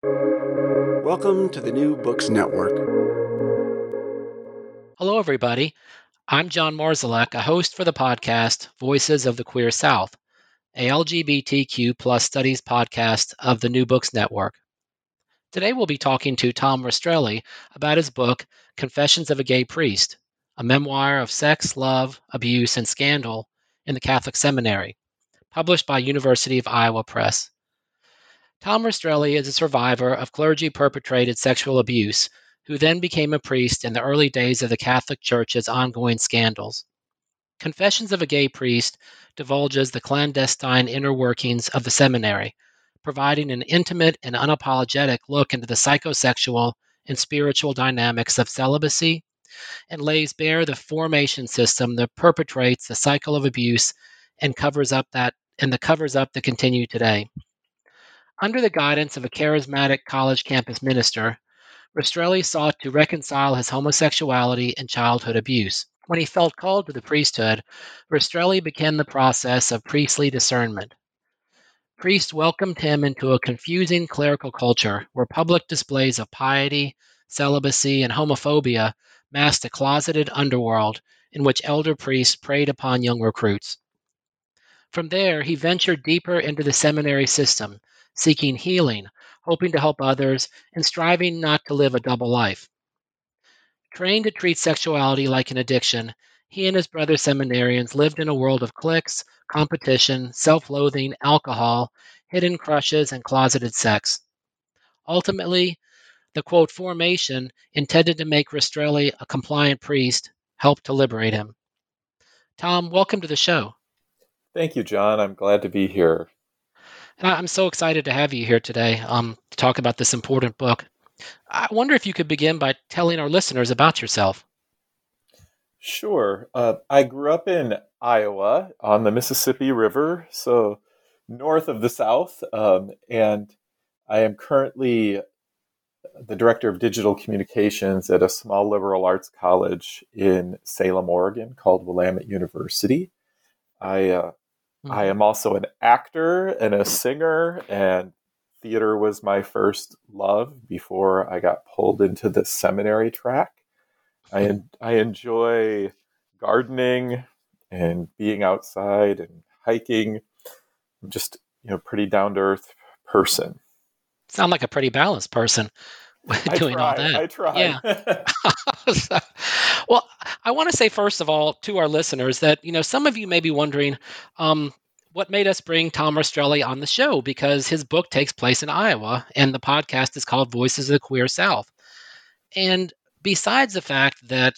Welcome to the New Books Network. Hello, everybody. I'm John Marszalek, a host for the podcast Voices of the Queer South, a LGBTQ plus studies podcast of the New Books Network. Today we'll be talking to Tom Rastrelli about his book, Confessions of a Gay Priest, a memoir of sex, love, abuse, and scandal in the Catholic Seminary, published by University of Iowa Press. Tom Rastrelli is a survivor of clergy perpetrated sexual abuse who then became a priest in the early days of the Catholic Church's ongoing scandals. Confessions of a Gay Priest divulges the clandestine inner workings of the seminary, providing an intimate and unapologetic look into the psychosexual and spiritual dynamics of celibacy, and lays bare the formation system that perpetrates the cycle of abuse and covers up that and the covers up that continue today. Under the guidance of a charismatic college campus minister, Rastrelli sought to reconcile his homosexuality and childhood abuse. When he felt called to the priesthood, Rastrelli began the process of priestly discernment. Priests welcomed him into a confusing clerical culture where public displays of piety, celibacy, and homophobia masked a closeted underworld in which elder priests preyed upon young recruits. From there, he ventured deeper into the seminary system seeking healing, hoping to help others, and striving not to live a double life. Trained to treat sexuality like an addiction, he and his brother seminarians lived in a world of cliques, competition, self loathing, alcohol, hidden crushes, and closeted sex. Ultimately, the quote formation intended to make Rastrelli a compliant priest helped to liberate him. Tom, welcome to the show. Thank you, John. I'm glad to be here. I'm so excited to have you here today um, to talk about this important book. I wonder if you could begin by telling our listeners about yourself. Sure. Uh, I grew up in Iowa on the Mississippi River, so north of the South, um, and I am currently the director of digital communications at a small liberal arts college in Salem, Oregon, called Willamette University. I uh, Mm-hmm. I am also an actor and a singer, and theater was my first love before I got pulled into the seminary track. I I enjoy gardening and being outside and hiking. I'm just you know pretty down to earth person. Sound like a pretty balanced person doing try, all that. I try. Yeah. well, I want to say first of all to our listeners that you know some of you may be wondering um, what made us bring Tom Rastrelli on the show because his book takes place in Iowa and the podcast is called Voices of the Queer South. And besides the fact that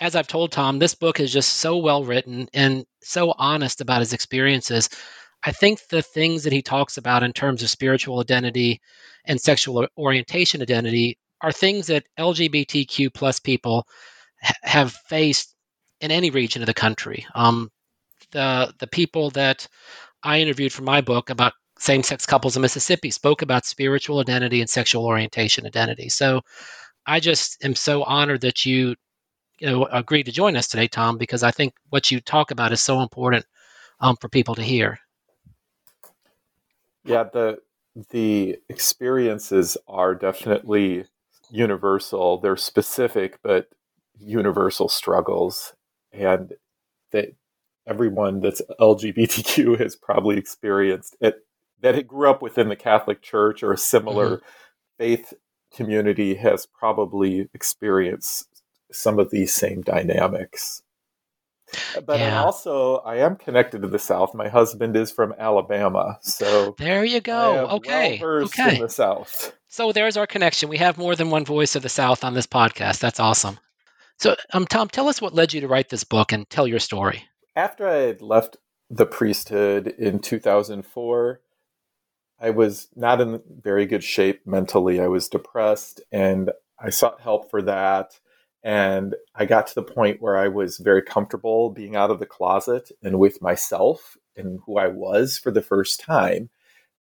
as I've told Tom, this book is just so well written and so honest about his experiences. I think the things that he talks about in terms of spiritual identity and sexual orientation identity are things that LGBTQ plus people have faced in any region of the country. Um, the the people that I interviewed for my book about same-sex couples in Mississippi spoke about spiritual identity and sexual orientation identity. So I just am so honored that you you know agreed to join us today, Tom, because I think what you talk about is so important um, for people to hear. Yeah, the the experiences are definitely universal. They're specific, but universal struggles, and that everyone that's LGBTQ has probably experienced it. That it grew up within the Catholic Church or a similar mm-hmm. faith community has probably experienced some of these same dynamics. But yeah. also, I am connected to the South. My husband is from Alabama, so there you go. okay, well okay. In the South. So there's our connection. We have more than one voice of the South on this podcast. That's awesome. So, um, Tom, tell us what led you to write this book and tell your story. After I had left the priesthood in 2004, I was not in very good shape mentally. I was depressed and I sought help for that. And I got to the point where I was very comfortable being out of the closet and with myself and who I was for the first time.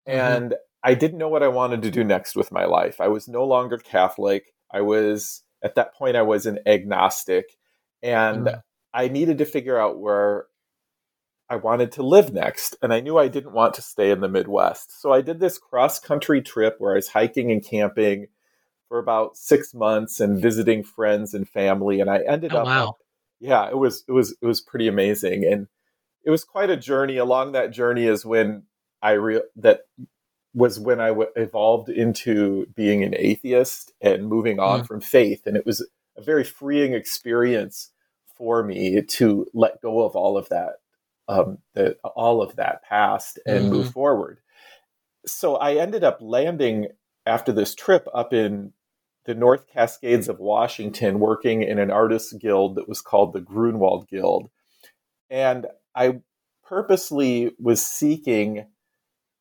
Mm-hmm. And I didn't know what I wanted to do next with my life. I was no longer Catholic. I was, at that point, I was an agnostic. And mm-hmm. I needed to figure out where I wanted to live next. And I knew I didn't want to stay in the Midwest. So I did this cross country trip where I was hiking and camping for about six months and visiting friends and family. And I ended oh, up, wow. yeah, it was, it was, it was pretty amazing. And it was quite a journey. Along that journey is when I real that was when I w- evolved into being an atheist and moving on mm. from faith. And it was a very freeing experience for me to let go of all of that, um, the, all of that past and mm-hmm. move forward. So I ended up landing after this trip up in the North Cascades of Washington, working in an artists guild that was called the Grünewald Guild. And I purposely was seeking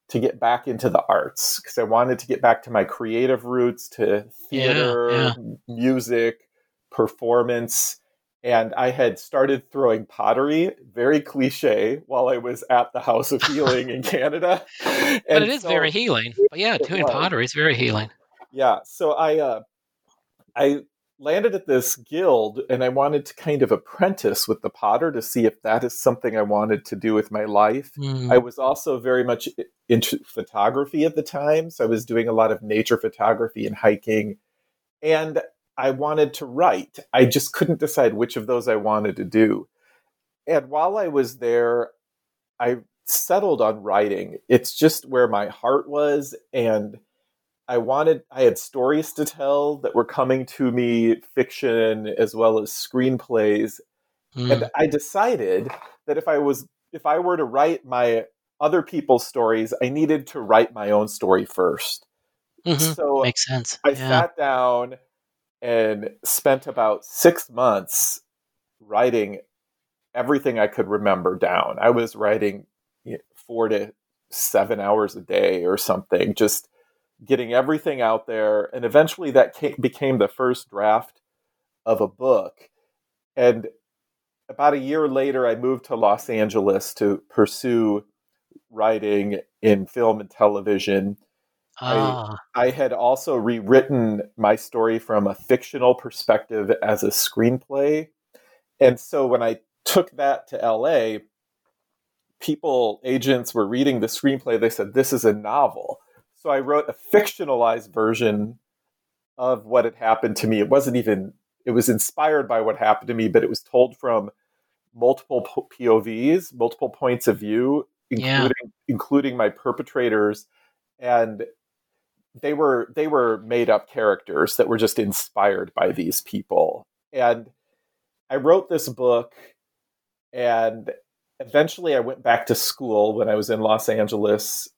to get back into the arts because I wanted to get back to my creative roots to theater, yeah, yeah. music, performance. And I had started throwing pottery, very cliche, while I was at the House of Healing in Canada. And but it is so, very healing. But yeah, doing pottery is very healing. Yeah. So I uh, I landed at this guild and I wanted to kind of apprentice with the potter to see if that is something I wanted to do with my life. Mm. I was also very much into photography at the time. So I was doing a lot of nature photography and hiking. And I wanted to write. I just couldn't decide which of those I wanted to do. And while I was there, I settled on writing. It's just where my heart was. And I wanted, I had stories to tell that were coming to me, fiction as well as screenplays. Mm. And I decided that if I was, if I were to write my other people's stories, I needed to write my own story 1st mm-hmm. So makes sense. I yeah. sat down and spent about six months writing everything I could remember down. I was writing four to seven hours a day or something, just getting everything out there. And eventually that came, became the first draft of a book. And about a year later, I moved to Los Angeles to pursue writing in film and television. Ah. I, I had also rewritten my story from a fictional perspective as a screenplay. And so when I took that to LA, people, agents were reading the screenplay. They said, This is a novel. So I wrote a fictionalized version of what had happened to me. It wasn't even, it was inspired by what happened to me, but it was told from multiple POVs, multiple points of view, including yeah. including my perpetrators and they were they were made up characters that were just inspired by these people and i wrote this book and eventually i went back to school when i was in los angeles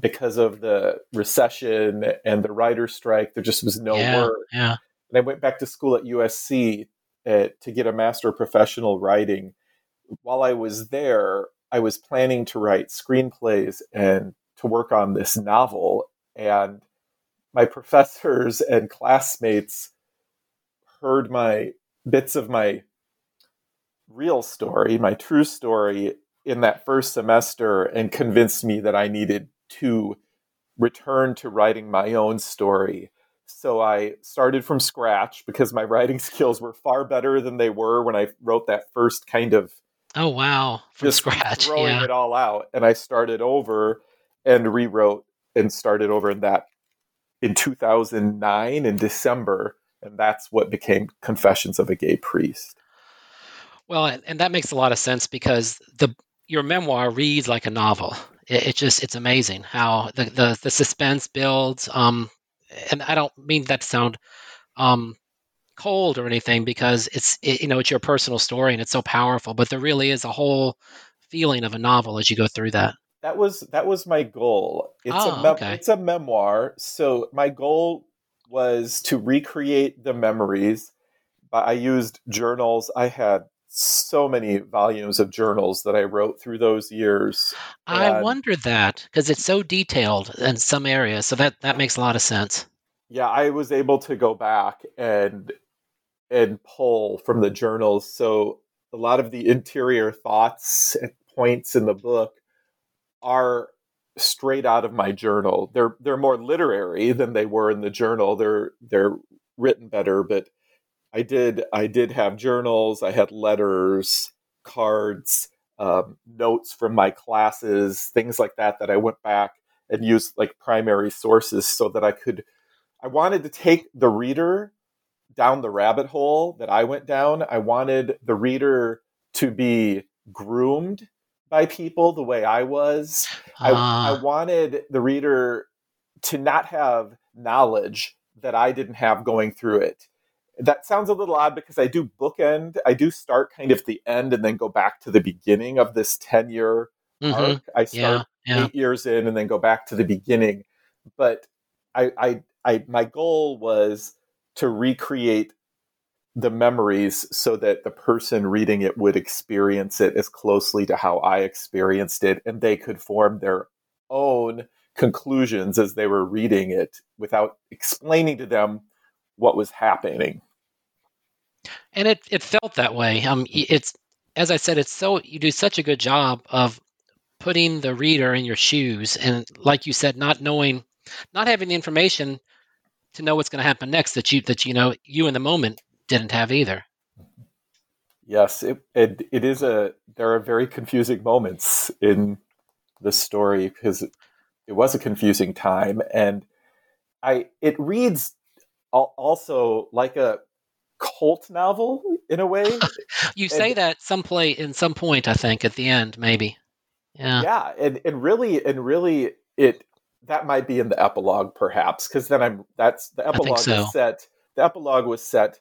because of the recession and the writer's strike, there just was no yeah, work. Yeah. And I went back to school at USC uh, to get a master of professional writing. While I was there, I was planning to write screenplays and to work on this novel. And my professors and classmates heard my bits of my real story, my true story, in that first semester and convinced me that I needed to return to writing my own story. So I started from scratch because my writing skills were far better than they were when I wrote that first kind of oh wow from just scratch throwing yeah. it all out and I started over and rewrote and started over in that in 2009 in December and that's what became Confessions of a Gay Priest. Well, and that makes a lot of sense because the your memoir reads like a novel it, it just it's amazing how the the, the suspense builds. Um, and I don't mean that to sound um, cold or anything because it's it, you know it's your personal story and it's so powerful. But there really is a whole feeling of a novel as you go through that. That was that was my goal. It's oh, a mem- okay. it's a memoir, so my goal was to recreate the memories. I used journals. I had so many volumes of journals that I wrote through those years. I wonder that because it's so detailed in some areas. So that that makes a lot of sense. Yeah, I was able to go back and and pull from the journals. So a lot of the interior thoughts and points in the book are straight out of my journal. They're they're more literary than they were in the journal. They're they're written better, but I did I did have journals, I had letters, cards, um, notes from my classes, things like that, that I went back and used like primary sources so that I could. I wanted to take the reader down the rabbit hole that I went down. I wanted the reader to be groomed by people the way I was. I, I Ah, wanted the reader to not have knowledge that I didn't have going through it. That sounds a little odd because I do bookend. I do start kind of the end and then go back to the beginning of this 10 year mhm, arc. I yeah, start yeah. eight years in and then go back to the beginning. But I, I, I, my goal was to recreate the memories so that the person reading it would experience it as closely to how I experienced it, and they could form their own conclusions as they were reading it without explaining to them what was happening. And it it felt that way. Um, it's as I said, it's so you do such a good job of putting the reader in your shoes, and like you said, not knowing, not having the information to know what's going to happen next that you that you know you in the moment didn't have either. Yes, it, it, it is a. There are very confusing moments in the story because it, it was a confusing time, and I it reads also like a cult novel in a way. You say And- that some play in some point, I think, at the end, maybe. Yeah. yeah, and and really and really it that might be in the epilogue perhaps because then I'm that's the epilogue so. is set. The epilogue was set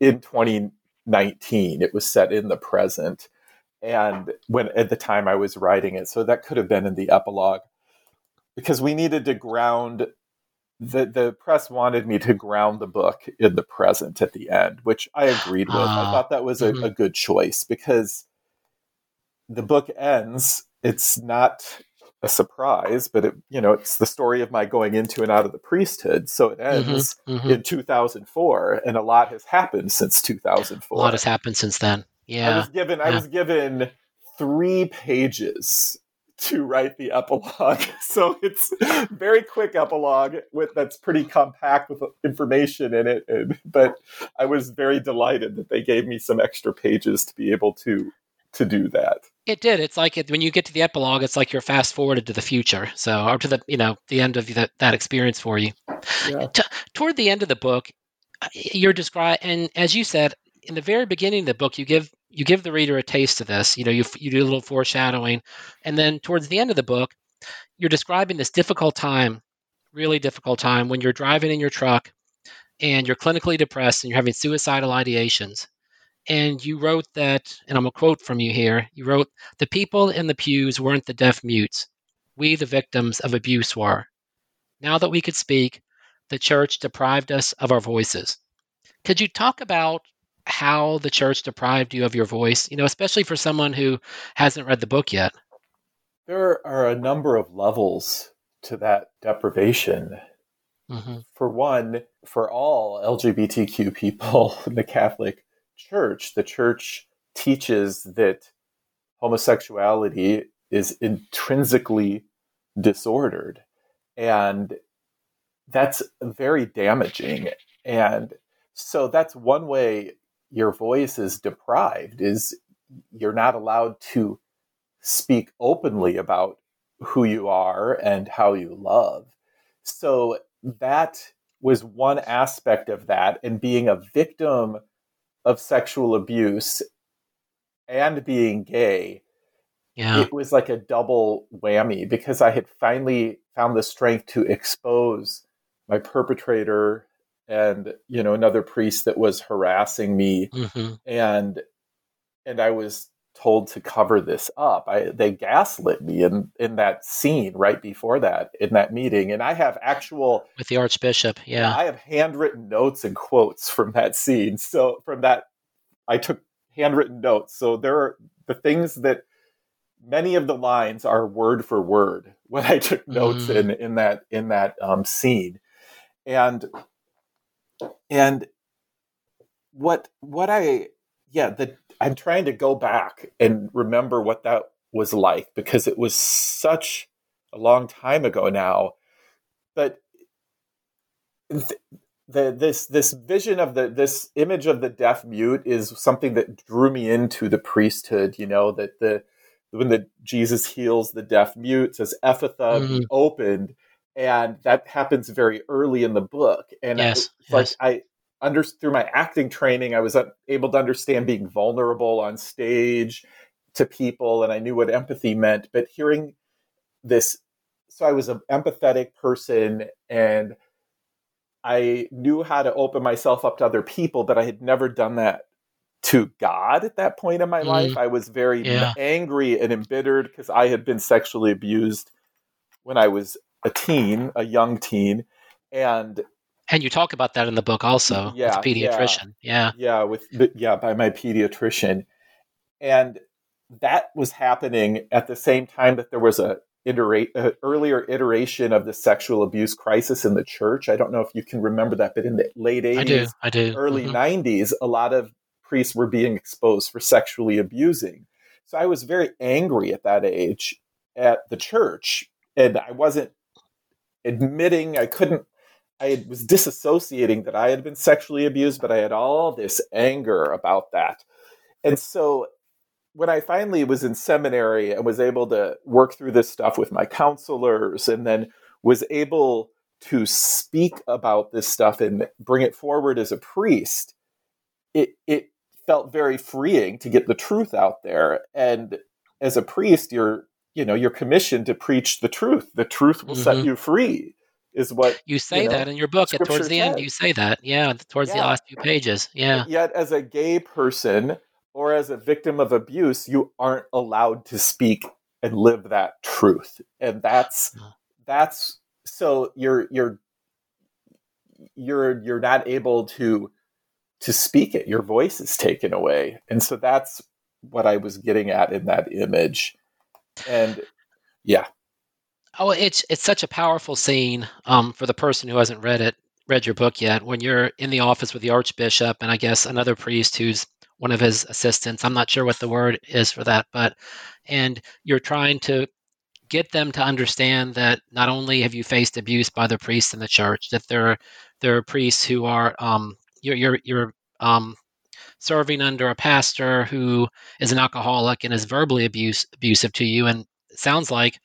in 2019. It was set in the present, and when at the time I was writing it, so that could have been in the epilogue because we needed to ground. The, the press wanted me to ground the book in the present at the end, which I agreed with. I Ah, thought that was a, mhm. a good choice because the book ends. It's not a surprise, but it, you know, it's the story of my going into and out of the priesthood. So it ends Mhm. in 2004, and a lot has happened since 2004. A lot has happened since then. Yeah, I Yeah. was given I was given three pages to write the epilogue. So it's very quick epilogue with that's pretty compact with information in it. And, but I was very delighted that they gave me some extra pages to be able to to do that. It did. It's like it, when you get to the epilogue, it's like you're fast forwarded to the future. So, or to the you know the end of that that experience for you. Yeah. T- toward the end of the book, uh, you're described, and as you said in the very beginning of the book, you give you give the reader a taste of this. You know, you you do a little foreshadowing, and then towards the end of the book, you're describing this difficult time, really difficult time when you're driving in your truck, and you're clinically depressed and you're having suicidal ideations. And you wrote that, and I'm a quote from you here. You wrote, "The people in the pews weren't the deaf mutes. We, the victims of abuse, were. Now that we could speak, the church deprived us of our voices. Could you talk about how the church deprived you of your voice? You know, especially for someone who hasn't read the book yet. There are a number of levels to that deprivation. hmm For one, for all LGBTQ people in the Catholic Church, the church teaches that homosexuality is intrinsically disordered. And that's very damaging. And so that's one way your voice is deprived is you're not allowed to speak openly about who you are and how you love. So that was one aspect of that and being a victim of sexual abuse and being gay Yeah. it was like a double whammy because I had finally found the strength to expose my perpetrator and you know another priest that was harassing me hmm and and I was told to cover this up. I they gaslit me in in that scene right before that in that meeting and I have actual With the Archbishop. Yeah. I have handwritten notes and quotes from that scene. So from that, I took handwritten notes. So there are the things that many of the lines are word for word when I took notes Mm. in in that in that um, scene, and and what what I yeah the I'm trying to go back and remember what that was like because it was such a long time ago now, but th- the this this vision of the this image of the deaf mute is something that drew me into the priesthood you know that the when the Jesus heals the deaf mute, says Ephphatha Mhm. opened, and that happens very early in the book. And I- Yes, like. I under through my acting training, I was able to understand being vulnerable on stage to people, and I knew what empathy meant. But hearing this, so I was an empathetic person, and I knew how to open myself up to other people, but I had never done that to God at that point in my Mhm. life. I was very Yeah. angry and embittered because I had been sexually abused when I was a teen, a young teen, and And you talk about that in the book also Yeah, with pediatrician. Yeah. yeah, with yeah, by my pediatrician, and that was happening at the same time that there was a iterate, uh, earlier iteration of the sexual abuse crisis in the church. I don't know if you can remember that, but in the late 80s, I do. I do. early Mhm. 90s, a lot of priests were being exposed for sexually abusing. So I was very angry at that age at the church, and I wasn't admitting, I couldn't, I was disassociating that I had been sexually abused, but I had all this anger about that. And so when I finally was in seminary and was able to work through this stuff with my counselors and then was able to speak about this stuff and bring it forward as a priest, it it felt very freeing to get the truth out there. And as a priest, you're you know you're commissioned to preach the truth. The truth will set Mhm. you free, is what. You say you know, that in your book. At towards the end, you say that. Yeah, towards the Yeah. last few pages. Yeah. Yet, as a gay person or as a victim of abuse, you aren't allowed to speak and live that truth, and that's that's so you're you're you're you're not able to to speak it. Your voice is taken away, and so that's what I was getting at in that image, and yeah, Oh, it's it's such a powerful scene um, for the person who hasn't read it, read your book yet. When you're in the office with the archbishop and I guess another priest who's one of his assistants. I'm not sure what the word is for that, but and you're trying to get them to understand that not only have you faced abuse by the priests in the church, that there there are priests who are um, you're you're you're um, serving under a pastor who is an alcoholic and is verbally abuse, abusive to you, and sounds like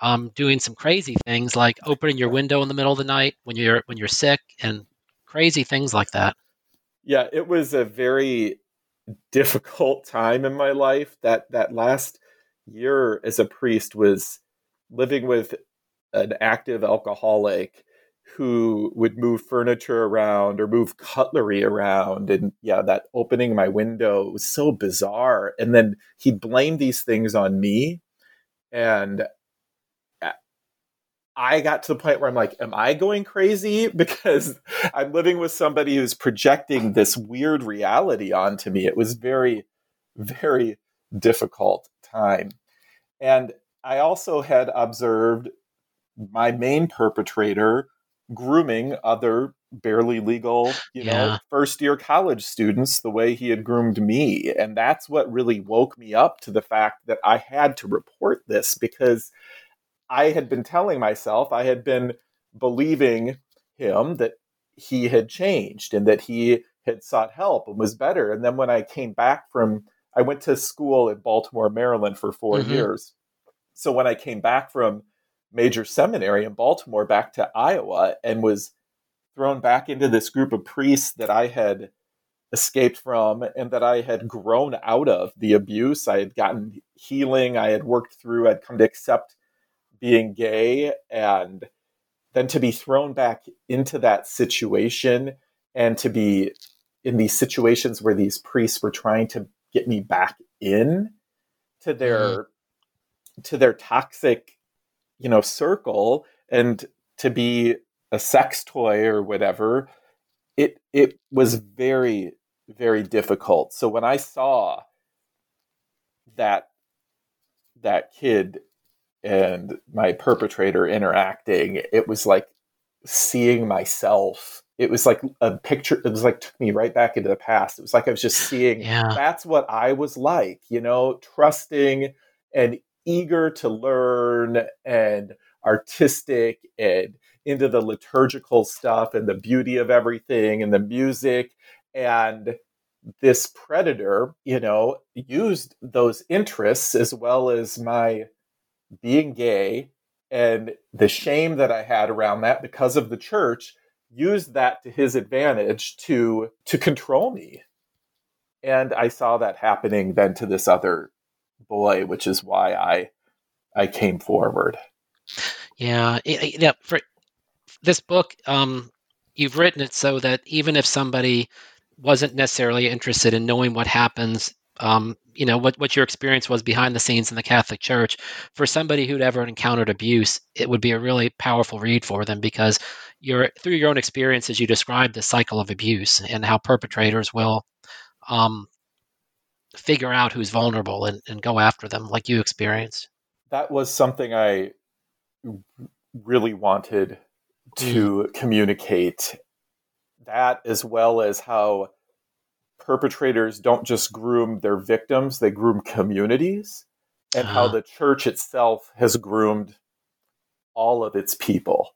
um, doing some crazy things like opening your window in the middle of the night when you're when you're sick and crazy things like that. yeah, it was a very difficult time in my life. That that last year as a priest was living with an active alcoholic who would move furniture around or move cutlery around and yeah that opening my window was so bizarre and then he'd blame these things on me and I got to the point where I'm like, am I going crazy? Because I'm living with somebody who's projecting this weird reality onto me. It was very, very difficult time. And I also had observed my main perpetrator grooming other barely legal, you know, first year college students the way he had groomed me. And that's what really woke me up to the fact that I had to report this because I had been telling myself, I had been believing him that he had changed and that he had sought help and was better. And then when I came back from, I went to school in Baltimore, Maryland for 4 Mhm. years. So when I came back from major seminary in Baltimore back to Iowa and was thrown back into this group of priests that I had escaped from and that I had grown out of the abuse. I had gotten healing, I had worked through, I'd come to accept being gay and then to be thrown back into that situation and to be in these situations where these priests were trying to get me back in to their mm-hmm. to their toxic you know circle and to be a sex toy or whatever it it was very very difficult. So when i saw that that kid and my perpetrator interacting it was like seeing myself. It was like a picture it was like took me right back into the past. It was like i was just seeing Yeah. that's what i was like you know trusting and eager to learn and artistic and into the liturgical stuff and the beauty of everything and the music and this predator, you know, used those interests as well as my being gay and the shame that I had around that because of the church used that to his advantage to to control me. And I saw that happening then to this other boy, which is why I I came forward. Yeah, yeah. For this book, um, you've written it so that even if somebody wasn't necessarily interested in knowing what happens um, you know what, what your experience was behind the scenes in the catholic church for somebody who'd ever encountered abuse it would be a really powerful read for them because you're through your own experiences you describe the cycle of abuse and how perpetrators will um, figure out who's vulnerable and, and go after them like you experienced that was something i really wanted to mm. communicate that as well as how perpetrators don't just groom their victims, they groom communities, and uh-huh. how the church itself has groomed all of its people.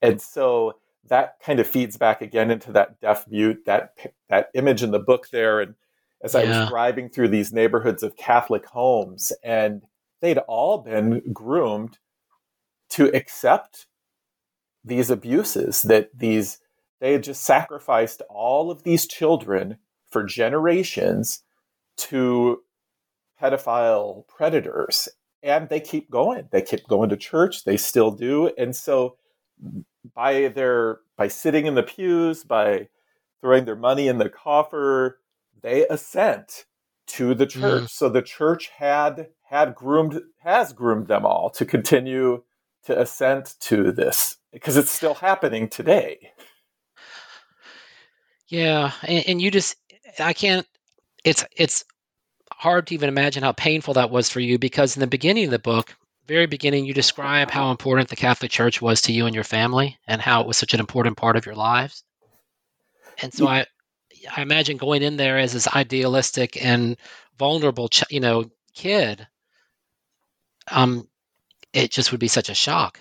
And so that kind of feeds back again into that deaf mute, that that image in the book there. And as yeah. I was driving through these neighborhoods of Catholic homes, and they'd all been groomed to accept these abuses that these they had just sacrificed all of these children for generations to pedophile predators. And they keep going. They keep going to church. They still do. And so by their by sitting in the pews, by throwing their money in the coffer, they assent to the church. Mm. So the church had had groomed has groomed them all to continue to assent to this because it's still happening today. Yeah, and, and you just I can't. It's it's hard to even imagine how painful that was for you because in the beginning of the book, very beginning, you describe how important the Catholic Church was to you and your family, and how it was such an important part of your lives. And so I, I imagine going in there as this idealistic and vulnerable, you know, kid. Um, it just would be such a shock.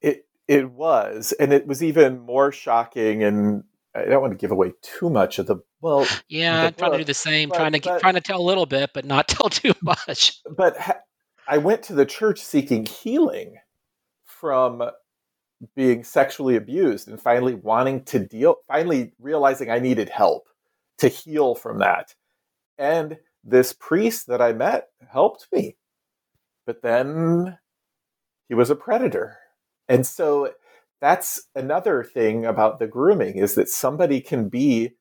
It it was, and it was even more shocking and I don't want to give away too much of the well. Yeah, I'm trying to do the same, but, trying to but, trying to tell a little bit, but not tell too much. But ha- I went to the church seeking healing from being sexually abused, and finally wanting to deal, finally realizing I needed help to heal from that. And this priest that I met helped me, but then he was a predator, and so that's another thing about the grooming is that somebody can be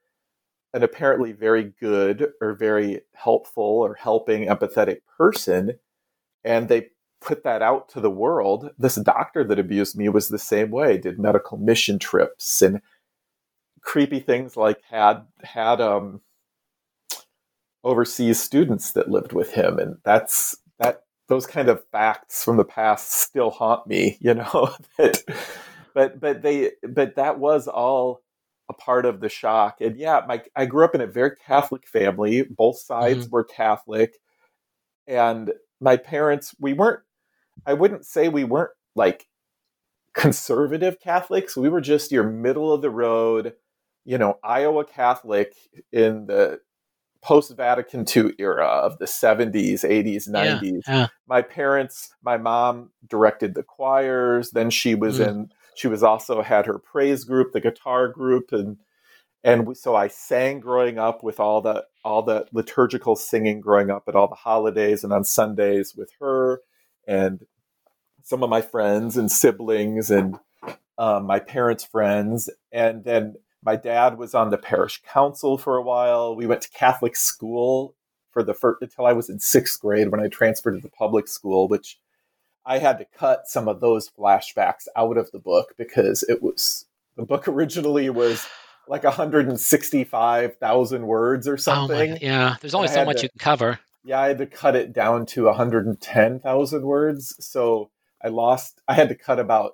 an apparently very good or very helpful or helping empathetic person and they put that out to the world this doctor that abused me was the same way did medical mission trips and creepy things like had had um overseas students that lived with him and that's that those kind of facts from the past still haunt me you know that but but they but that was all a part of the shock. And yeah, my I grew up in a very Catholic family. Both sides mm-hmm. were Catholic, and my parents we weren't. I wouldn't say we weren't like conservative Catholics. We were just your middle of the road, you know, Iowa Catholic in the post Vatican II era of the 70s, 80s, 90s. Yeah, yeah. My parents, my mom directed the choirs, then she was mm. in she was also had her praise group, the guitar group, and and so I sang growing up with all the all the liturgical singing growing up at all the holidays and on Sundays with her and some of my friends and siblings and um, my parents' friends, and then my dad was on the parish council for a while. We went to Catholic school for the first until I was in sixth grade when I transferred to the public school, which I had to cut some of those flashbacks out of the book because it was the book originally was like 165,000 words or something. Oh my, yeah, there's only so much to, you can cover. Yeah, I had to cut it down to 110,000 words. So I lost, I had to cut about,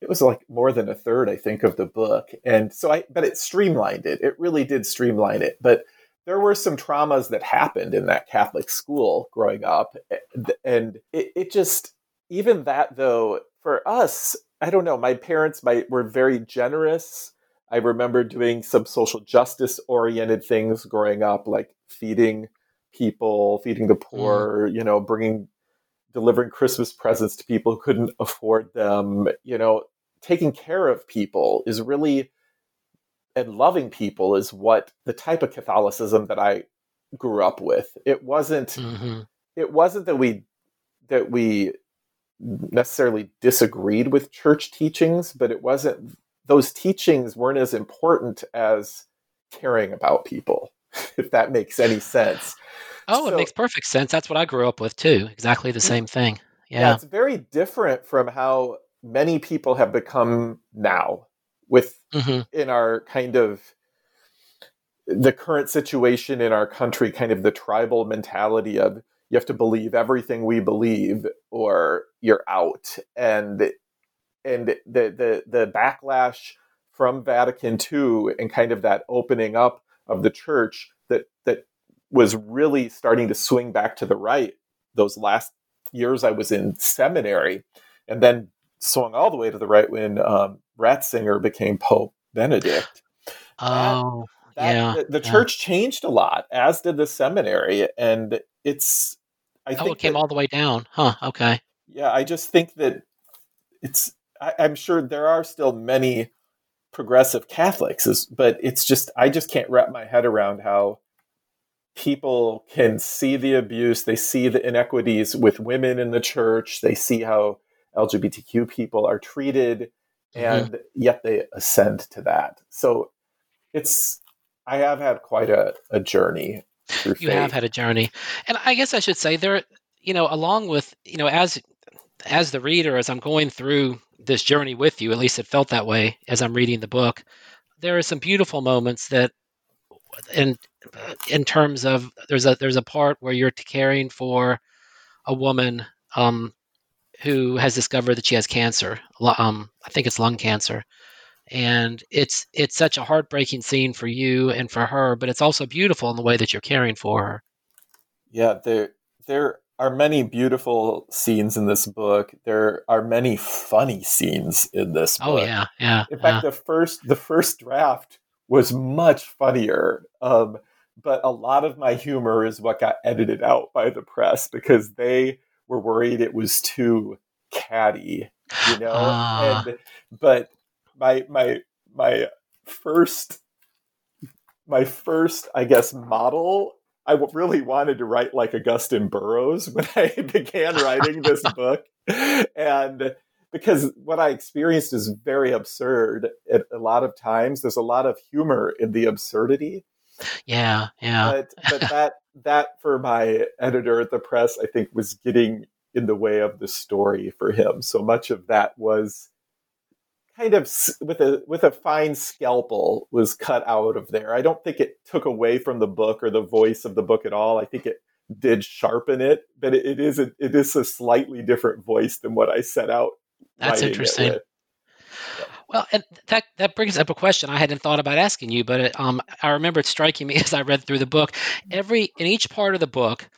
it was like more than a third, I think, of the book. And so I, but it streamlined it. It really did streamline it. But there were some traumas that happened in that Catholic school growing up. And it, it just, even that though, for us, I don't know, my parents might, were very generous I remember doing some social justice oriented things growing up, like feeding people, feeding the poor, mm. you know, bringing, delivering Christmas presents to people who couldn't afford them, you know, taking care of people is really, and loving people is what the type of Catholicism that I grew up with. It wasn't, mm-hmm. it wasn't that we, that we necessarily disagreed with church teachings, but it wasn't those teachings weren't as important as caring about people, if that makes any sense. Oh, so, it makes perfect sense. That's what I grew up with too. Exactly the same thing. Yeah. yeah. It's very different from how many people have become now with mm-hmm. in our kind of the current situation in our country, kind of the tribal mentality of you have to believe everything we believe or you're out. And and the the the backlash from Vatican II and kind of that opening up of the church that that was really starting to swing back to the right those last years I was in seminary, and then swung all the way to the right when um, Ratzinger became Pope Benedict. Oh, that, that, yeah. The, the church changed a lot, as did the seminary, and it's. I oh, think it came that, all the way down, huh? Okay. Yeah, I just think that it's I, am sure there are still many progressive Catholics, is, but it's just I just can't wrap my head around how people can see the abuse, they see the inequities with women in the church, they see how LGBTQ people are treated, mm-hmm. and yet they ascend to that. So it's I have had quite a, a journey. you faith. have had a journey, and I guess I should say there. You know, along with you know, as as the reader, as I'm going through this journey with you, at least it felt that way as I'm reading the book, there are some beautiful moments that, in in terms of there's a there's a part where you're caring for a woman um, who has discovered that she has cancer. Um, I think it's lung cancer, and it's it's such a heartbreaking scene for you and for her, but it's also beautiful in the way that you're caring for her. Yeah, there there are many beautiful scenes in this book. There are many funny scenes in this oh, book. Oh yeah, yeah. In fact, yeah. the first the first draft was much funnier. Um, but a lot of my humor is what got edited out by the press because they were worried it was too catty, you know. Uh. And but my my my first my first I guess model I really wanted to write like Augusten Burroughs when I began writing this book. And because what I experienced is very absurd at a lot of times. There's a lot of humor in the absurdity. Yeah, yeah. But, but that that for my editor at the press, I think was getting in the way of the story for him. So much of that was kind of with a with a fine scalpel was cut out of there. I don't think it took away from the book or the voice of the book at all. I think it did sharpen it, but it, it is a, it is a slightly different voice than what I set out. That's interesting. Well, and that that brings up a question I hadn't thought about asking you, but it, um, I remember it striking me as I read through the book. Every in each part of the book,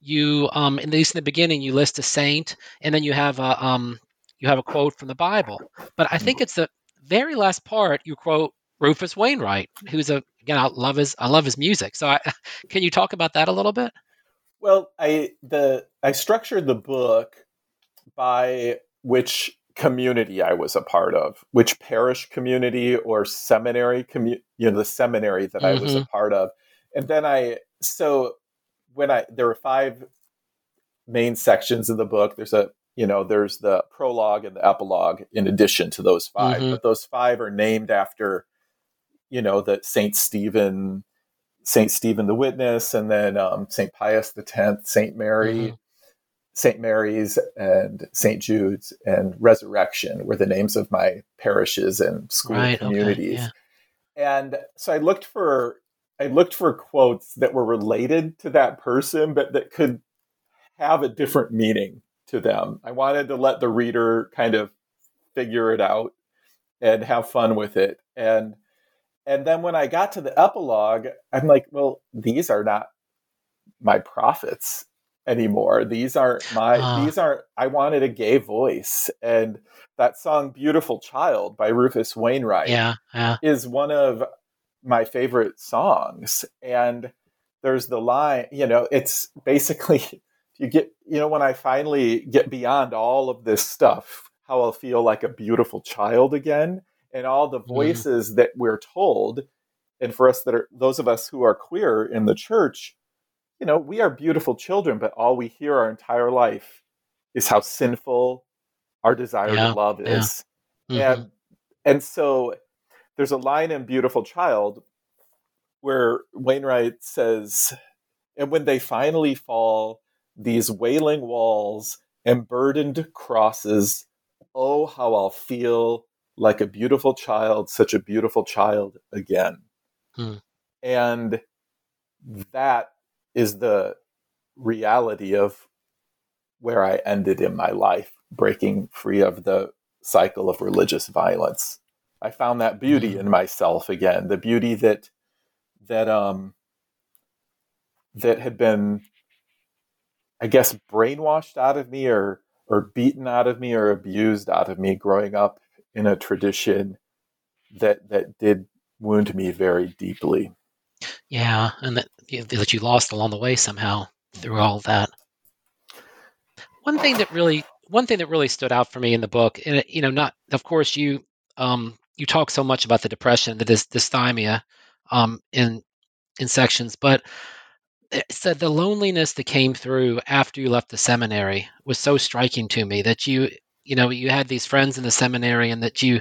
you um, at least in the beginning, you list a saint, and then you have a um, you have a quote from the Bible. But I think it's the very last part you quote Rufus Wainwright, who's a again I love his I love his music. So I, can you talk about that a little bit? Well, I the I structured the book by which community I was a part of, which parish community or seminary community, you know, the seminary that mm-hmm. I was a mm-hmm. part of. And then I so when I there were five main sections of the book. There's a you know, there's the prologue and the epilogue in addition to those 5 mm-hmm. but those five are named after, you know, the Saint Stephen, Saint Stephen the Witness, and then um, Saint Pius the Tenth, Saint Mary, mm-hmm. Saint Mary's, and Saint Jude's, and Resurrection were the names of my parishes and school right, communities. Okay, yeah. And so I looked for I looked for quotes that were related to that person, but that could have a different meaning to them. I wanted to let the reader kind of figure it out and have fun with it. And and then when I got to the epilogue, I'm like, well, these are not my prophets. anymore. These aren't my uh. these aren't I wanted a gay voice. And that song Beautiful Child by Rufus Wainwright yeah, yeah. is one of my favorite songs. And there's the line, you know, it's basically you get you know when I finally get beyond all of this stuff, how I'll feel like a beautiful child again and all the mm-hmm. voices mm. that we're told and for us that are those of us who are queer in the church you know, we are beautiful children, but all we hear our entire life is how sinful our desire yeah, to love is. Mm-hmm. And and so there's a line in Beautiful Child where Wainwright says, and when they finally fall, these wailing walls and burdened crosses, oh, how I'll feel like a beautiful child, such a beautiful child again. Hmm. And that is the reality of where I ended in my life, breaking free of the cycle of religious violence. I found that beauty mm-hmm. in myself again, the beauty that that um that had been I guess brainwashed out of me or or beaten out of me or abused out of me growing up in a tradition that that did wound me very deeply. Yeah, and that that you lost along the way somehow through all that. One thing that really one thing that really stood out for me in the book, and you know, not of course you um, you talk so much about the depression, the dys- dysthymia um, in in sections, but Eh, it said the loneliness that came through after you left the seminary was so striking to me that you you know you had these friends in the seminary and that you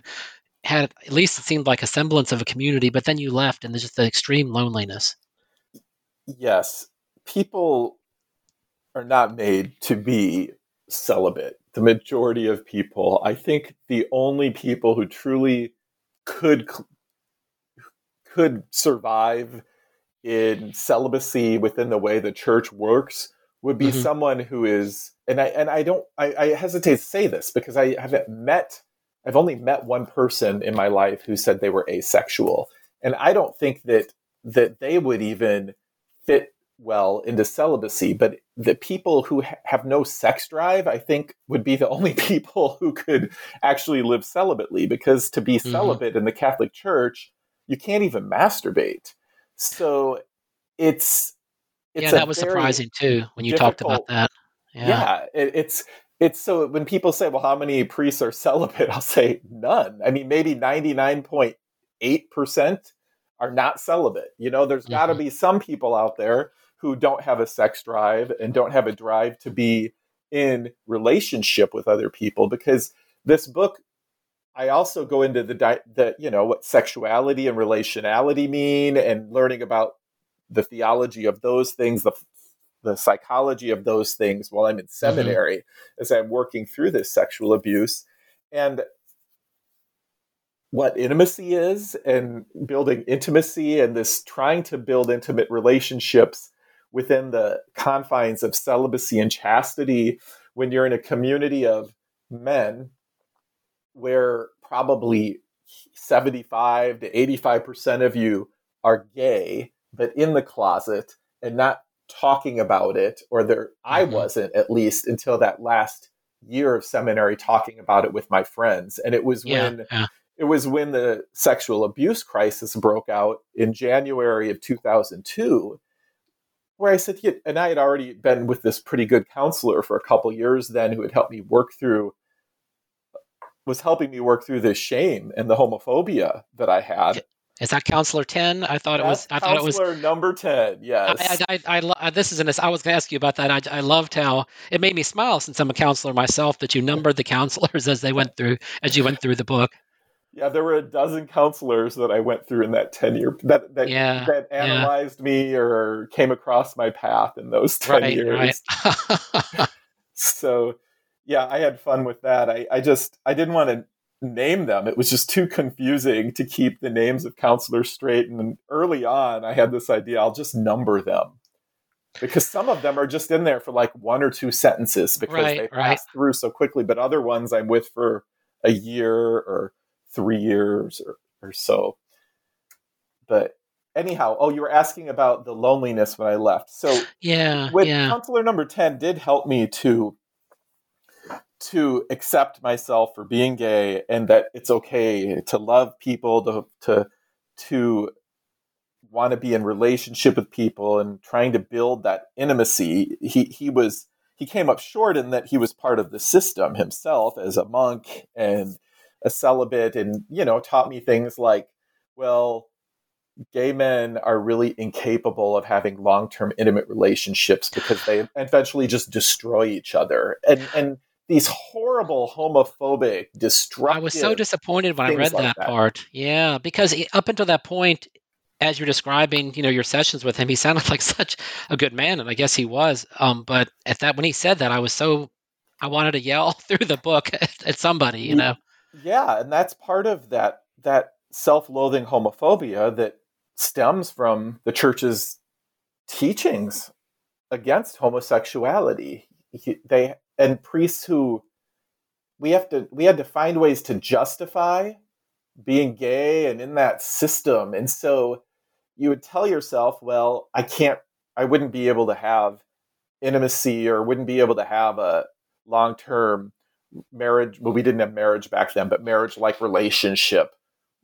had at least it seemed like a semblance of a community, but then you left and there's just the extreme loneliness. Yes. People are not made to be celibate. The majority of people, I think the only people who truly could could survive in celibacy within the way the church works would be mm-hmm. someone who is and I and I don't I, I hesitate to say this because I haven't met I've only met one person in my life who said they were asexual, and I don't think that that they would even fit well into celibacy. But the people who ha- have no sex drive, I think, would be the only people who could actually live celibately. Because to be mm-hmm. celibate in the Catholic Church, you can't even masturbate. So it's, it's yeah, that was surprising too when you talked about that. Yeah, yeah it, it's it's so when people say, well, how many priests are celibate? I'll say none. I mean, maybe 99.8% are not celibate. You know, there's mm-hmm. got to be some people out there who don't have a sex drive and don't have a drive to be in relationship with other people because this book I also go into the the you know what sexuality and relationality mean and learning about the theology of those things the the psychology of those things while I'm in mm-hmm. seminary mm-hmm. as I'm working through this sexual abuse and what intimacy is and building intimacy and this trying to build intimate relationships within the confines of celibacy and chastity when you're in a community of men where probably 75 to 85% of you are gay but in the closet and not talking about it, or there I mm-hmm. wasn't at least until that last year of seminary talking about it with my friends. And it was yeah, when yeah. it was when the sexual abuse crisis broke out in January of 2002 where I said, and I had already been with this pretty good counselor for a couple years then who had helped me work through, was helping me work through this shame and the homophobia that I had. Is that counselor ten? I thought That's it was. I thought it was number ten. Yes. I, I, I, I, uh, this is an. I was going to ask you about that. I, I loved how it made me smile since I'm a counselor myself that you numbered the counselors as they went through as you went through the book. Yeah, there were a dozen counselors that I went through in that ten year that that, yeah, that analyzed yeah. me or came across my path in those ten right, years. Right. so, yeah, I had fun with that. I, I just I didn't want to name them. It was just too confusing to keep the names of counselors straight. And early on, I had this idea I'll just number them because some of them are just in there for like one or two sentences because right, they pass right. through so quickly. But other ones I'm with for a year or three years or, or so. But anyhow, oh, you were asking about the loneliness when I left. So yeah, with yeah. counselor number 10 did help me to to accept myself for being gay and that it's okay to love people to to to want to be in relationship with people and trying to build that intimacy. He he was he came up short in that he was part of the system himself as a monk and a celibate and you know taught me things like well gay men are really incapable of having long-term intimate relationships because they eventually just destroy each other. And and these horrible homophobic destructive I was so disappointed when I read like that, that. part. Yeah, because up until that point, as you're describing, you know, your sessions with him, he sounded like such a good man, and I guess he was. Um, but at that when he said that, I was so I wanted to yell through the book at, at somebody, you know. yeah and that's part of that that self-loathing homophobia that stems from the church's teachings against homosexuality He- they and priests who we have to we had to find ways to justify being gay and in that system. And so you would tell yourself well i can't i wouldn't be able to have intimacy or wouldn't be able to have a long-term marriage. Well we didn't have marriage back then but marriage like relationship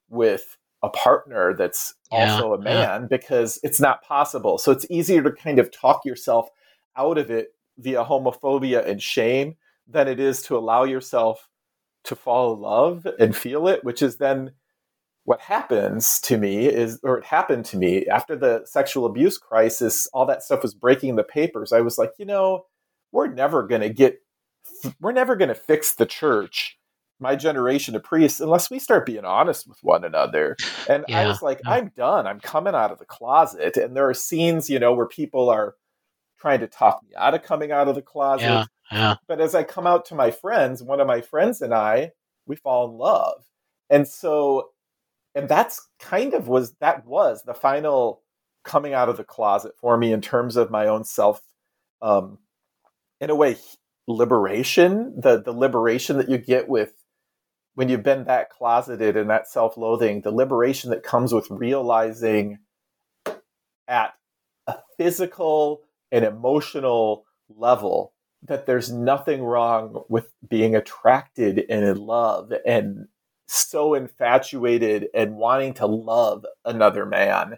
with a partner that's Yeah, also a yeah. man because it's not possible. So it's easier to kind of talk yourself out of it via homophobia and shame than it is to allow yourself to fall in love and feel it which is then what happens to me is or it happened to me after the sexual abuse crisis all that stuff was breaking in the papers. I was like you know we're never going to get we're never going to fix the church my generation of priests unless we start being honest with one another. And i was like i'm done. I'm coming out of the closet. And there are scenes you know where people are trying to talk me out of coming out of the closet Yeah, yeah. but as I come out to my friends, one of my friends and I, we fall in love. And so, and that's kind of was, that was the final coming out of the closet for me in terms of my own self, um, in a way, liberation, the, the liberation that you get with when you've been that closeted and that self loathing, the liberation that comes with realizing at a physical and emotional level that there's nothing wrong with being attracted and in love and so infatuated and wanting to love another man.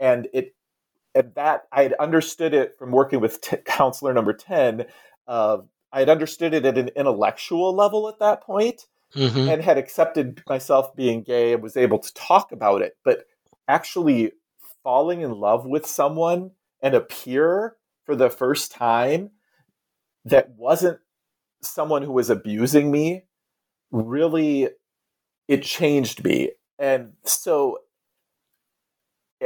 And it and that i had understood it from working with t- counselor number 10 uh, i had understood it at an intellectual level at that point hmm and had accepted myself being gay and was able to talk about it. But actually falling in love with someone and a peer for the first time that wasn't someone who was abusing me really it changed me. And so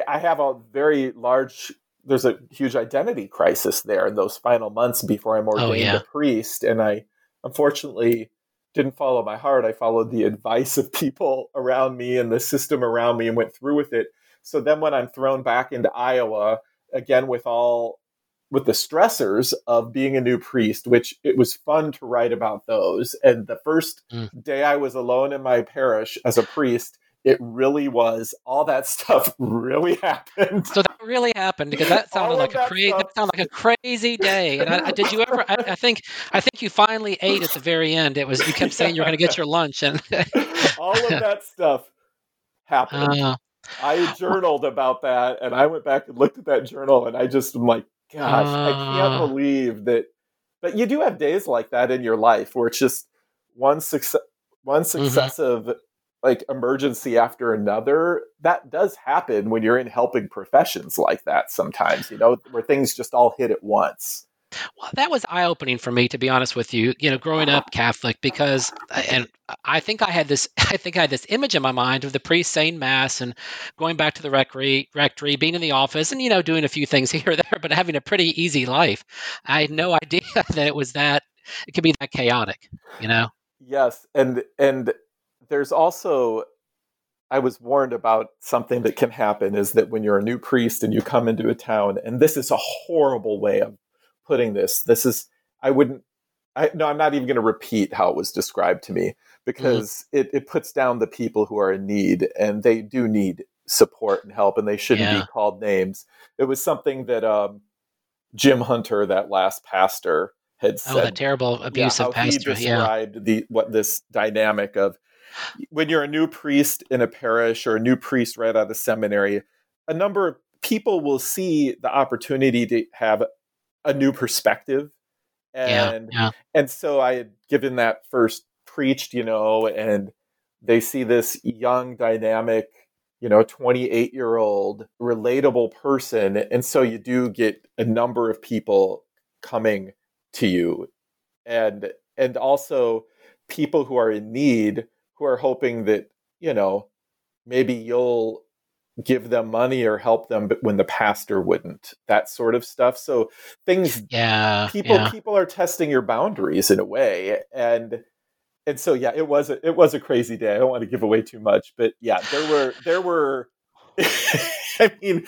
i have a very large there's a huge identity crisis there in those final months before i'm oh, ordained yeah. a priest. And i unfortunately didn't follow my heart. I followed the advice of people around me and the system around me and went through with it. So then when i'm thrown back into iowa again with all with the stressors of being a new priest, which it was fun to write about those. And the first Mm. day I was alone in my parish as a priest, it really was all that stuff really happened. So that really happened because that sounded like a crazy. That sounded like a crazy day. And I, I, did you ever? I, I think I think you finally ate at the very end. It was you kept saying you were going to get your lunch, and all of that stuff happened. uh, I journaled about that and I went back and looked at that journal and I just am like, gosh, I can't Ah. believe that. But you do have days like that in your life where it's just one success, one Mm-hmm. successive like emergency after another. That does happen when you're in helping professions like that sometimes, you know, where things just all hit at once. Well, that was eye opening for me, to be honest with you. You know, growing up Catholic, because uh, and I think I had this, I think I had this image in my mind of the priest saying mass and going back to the rectory, rectory, being in the office, and you know, doing a few things here or there, but having a pretty easy life. I had no idea that it was that. It could be that chaotic. You know. Yes, and and there's also I was warned about something that can happen is that when you're a new priest and you come into a town, and this is a horrible way of putting this. This is I wouldn't I no, I'm not even going to repeat how it was described to me because it, it puts down the people who are in need and they do need support and help, and they shouldn't Yeah. be called names. It was something that um, Jim Hunter, that last pastor, had said. Oh, said that terrible yeah, abusive he pastor. Yeah. described the what this dynamic of when you're a new priest in a parish or a new priest right out of seminary, a number of people will see the opportunity to have a new perspective. Yeah. And Yeah. and so I had given that first preached, you know, and they see this young, dynamic, you know, 28 year old, relatable person. And so you do get a number of people coming to you. And and also people who are in need who are hoping that, you know, maybe you'll give them money or help them but when the pastor wouldn't. That sort of stuff. So things Yeah. people yeah. people are testing your boundaries in a way and and so yeah it was a, it was a crazy day i don't want to give away too much but yeah there were there were i mean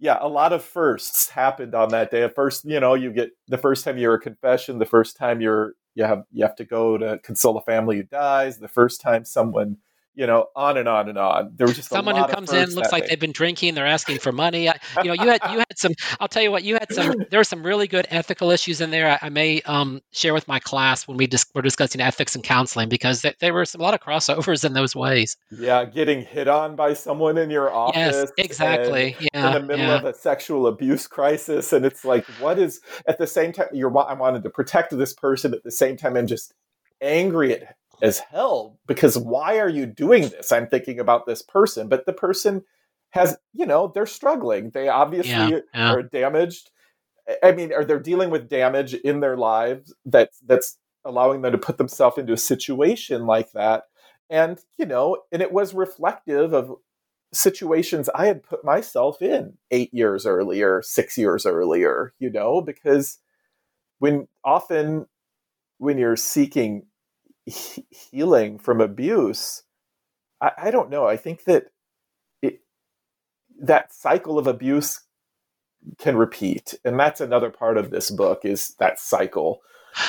yeah a lot of firsts happened on that day at first you know you get the first time you're a confession the first time you're you have you have to go to console a family who dies the first time someone you know on and on and on there was just Someone who comes in looks like they've been drinking. They're asking for money. I, you know, you had you had some. I'll tell you what. You had some. There were some really good ethical issues in there. I, I may um, share with my class when we dis- were discussing ethics and counseling because th- there were some, a lot of crossovers in those ways. yeah getting hit on by someone in your office yes, and- exactly. in the middle yeah. of a sexual abuse crisis and it's like what is at the same time you're i wanted to protect this person at the same time i'm just angry at, as hell because why are you doing this? I'm thinking about this person but the person has you know they're struggling. They obviously Yeah, yeah. are damaged. I mean are they're dealing with damage in their lives that's that's allowing them to put themselves into a situation like that? And you know and it was reflective of situations I had put myself in eight years earlier, six years earlier, you know, because when often when you're seeking healing from abuse, I, I don't know. I think that it, that cycle of abuse can repeat, and that's another part of this book is that cycle.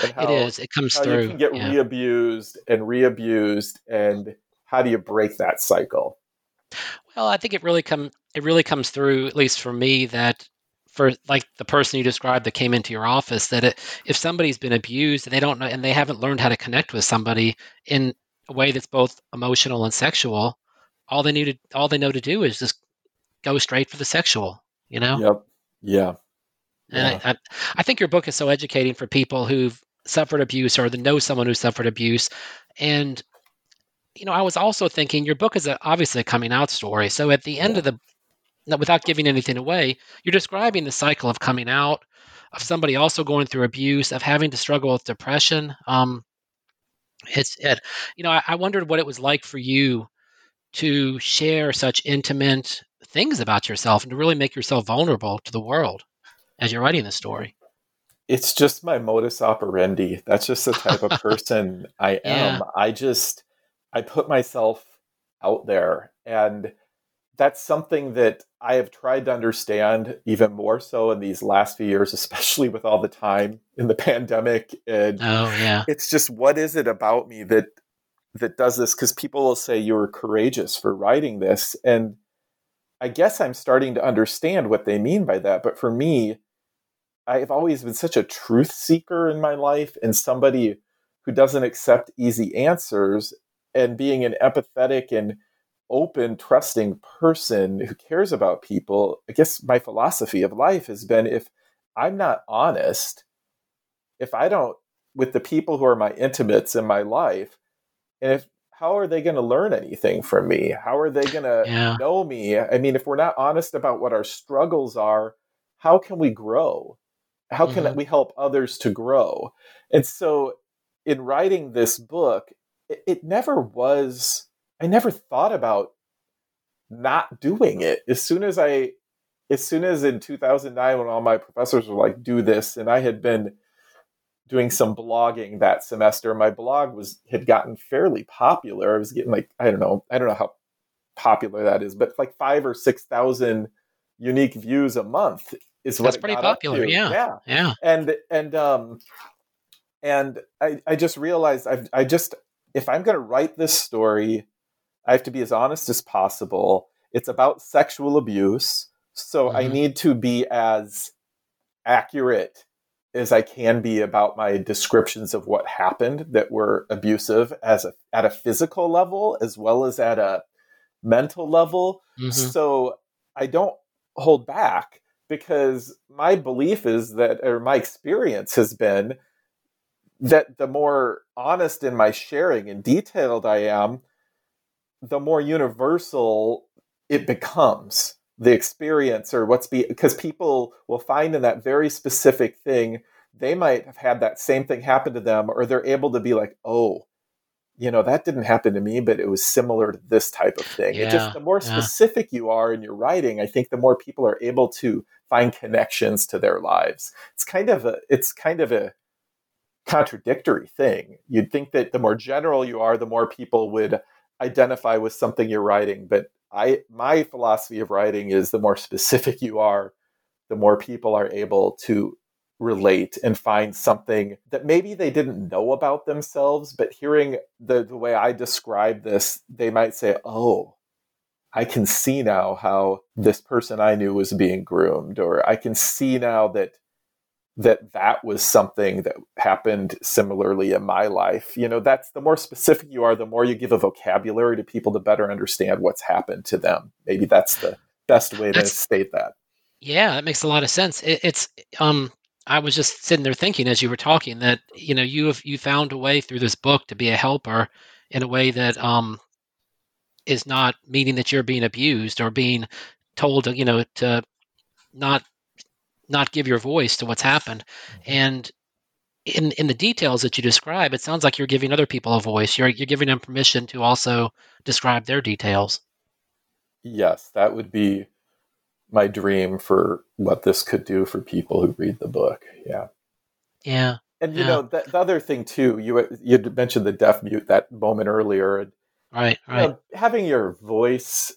And how, it is. It comes through. you can get yeah. re-abused and re-abused, and how do you break that cycle? Well, I think it really come it really comes through, at least for me, that for like the person you described that came into your office, that it, if somebody's been abused and they don't know and they haven't learned how to connect with somebody in a way that's both emotional and sexual, all they need to all they know to do is just go straight for the sexual, you know. Yep. Yeah. And I, I, I think your book is so educating for people who've suffered abuse or know someone who suffered abuse. And, you know, I was also thinking your book is a, obviously a coming out story. So at the end of the, no, without giving anything away, you're describing the cycle of coming out, of somebody also going through abuse, of having to struggle with depression. Um, it's, it, you know, I, I wondered what it was like for you to share such intimate things about yourself and to really make yourself vulnerable to the world as you're writing the story. it's just my modus operandi. That's just the type of person I am. Yeah. I just I put myself out there and that's something that I have tried to understand even more so in these last few years, especially with all the time in the pandemic. And Oh yeah, it's just what is it about me that that does this? Because people will say you were courageous for writing this, and I guess I'm starting to understand what they mean by that. But for me, I've always been such a truth seeker in my life and somebody who doesn't accept easy answers and being an empathetic and open, trusting person who cares about people. I guess my philosophy of life has been if I'm not honest, if I don't, with the people who are my intimates in my life, and if how are they going to learn anything from me? How are they going to Yeah. know me? I mean, if we're not honest about what our struggles are, how can we grow? How can Mhm. we help others to grow? And so, in writing this book, it, it never was, I never thought about not doing it. As soon as I, as soon as in 2009, when all my professors were like, do this, and I had been doing some blogging that semester, my blog was had gotten fairly popular. I was getting like, I don't know, I don't know how popular that is, but like five or 6,000 unique views a month is what That's pretty popular, yeah. Yeah yeah, and and um and I, I just realized I've, I just if I'm going to write this story, I have to be as honest as possible. it's about sexual abuse. So mm-hmm. I need to be as accurate as I can be about my descriptions of what happened that were abusive as a, at a physical level as well as at a mental level. Mm-hmm. So I don't hold back because my belief is that, or my experience has been that the more honest in my sharing and detailed I am, the more universal it becomes the experience or what's be because people will find in that very specific thing they might have had that same thing happen to them or they're able to be like oh you know that didn't happen to me but it was similar to this type of thing. Yeah, just the more specific yeah. you are in your writing i think the more people are able to find connections to their lives. It's kind of a it's kind of a contradictory thing. You'd think that the more general you are the more people would identify with something you're writing but i my philosophy of writing is the more specific you are the more people are able to relate and find something that maybe they didn't know about themselves, but hearing the, the way I describe this, they might say, oh, I can see now how this person I knew was being groomed, or I can see now that that that was something that happened similarly in my life. You know, that's the more specific you are, the more you give a vocabulary to people to better understand what's happened to them. Maybe that's the best way that's, to state that. Yeah, that makes a lot of sense. It, it's um I was just sitting there thinking as you were talking that you know you have you found a way through this book to be a helper in a way that um, is not meaning that you're being abused or being told you know to not not give your voice to what's happened mm-hmm. and in in the details that you describe it sounds like you're giving other people a voice you're you're giving them permission to also describe their details yes that would be my dream for what this could do for people who read the book. Yeah. Yeah. And you yeah. know the, the, other thing too, you you mentioned the deaf mute that moment earlier. Right, right. You know, having your voice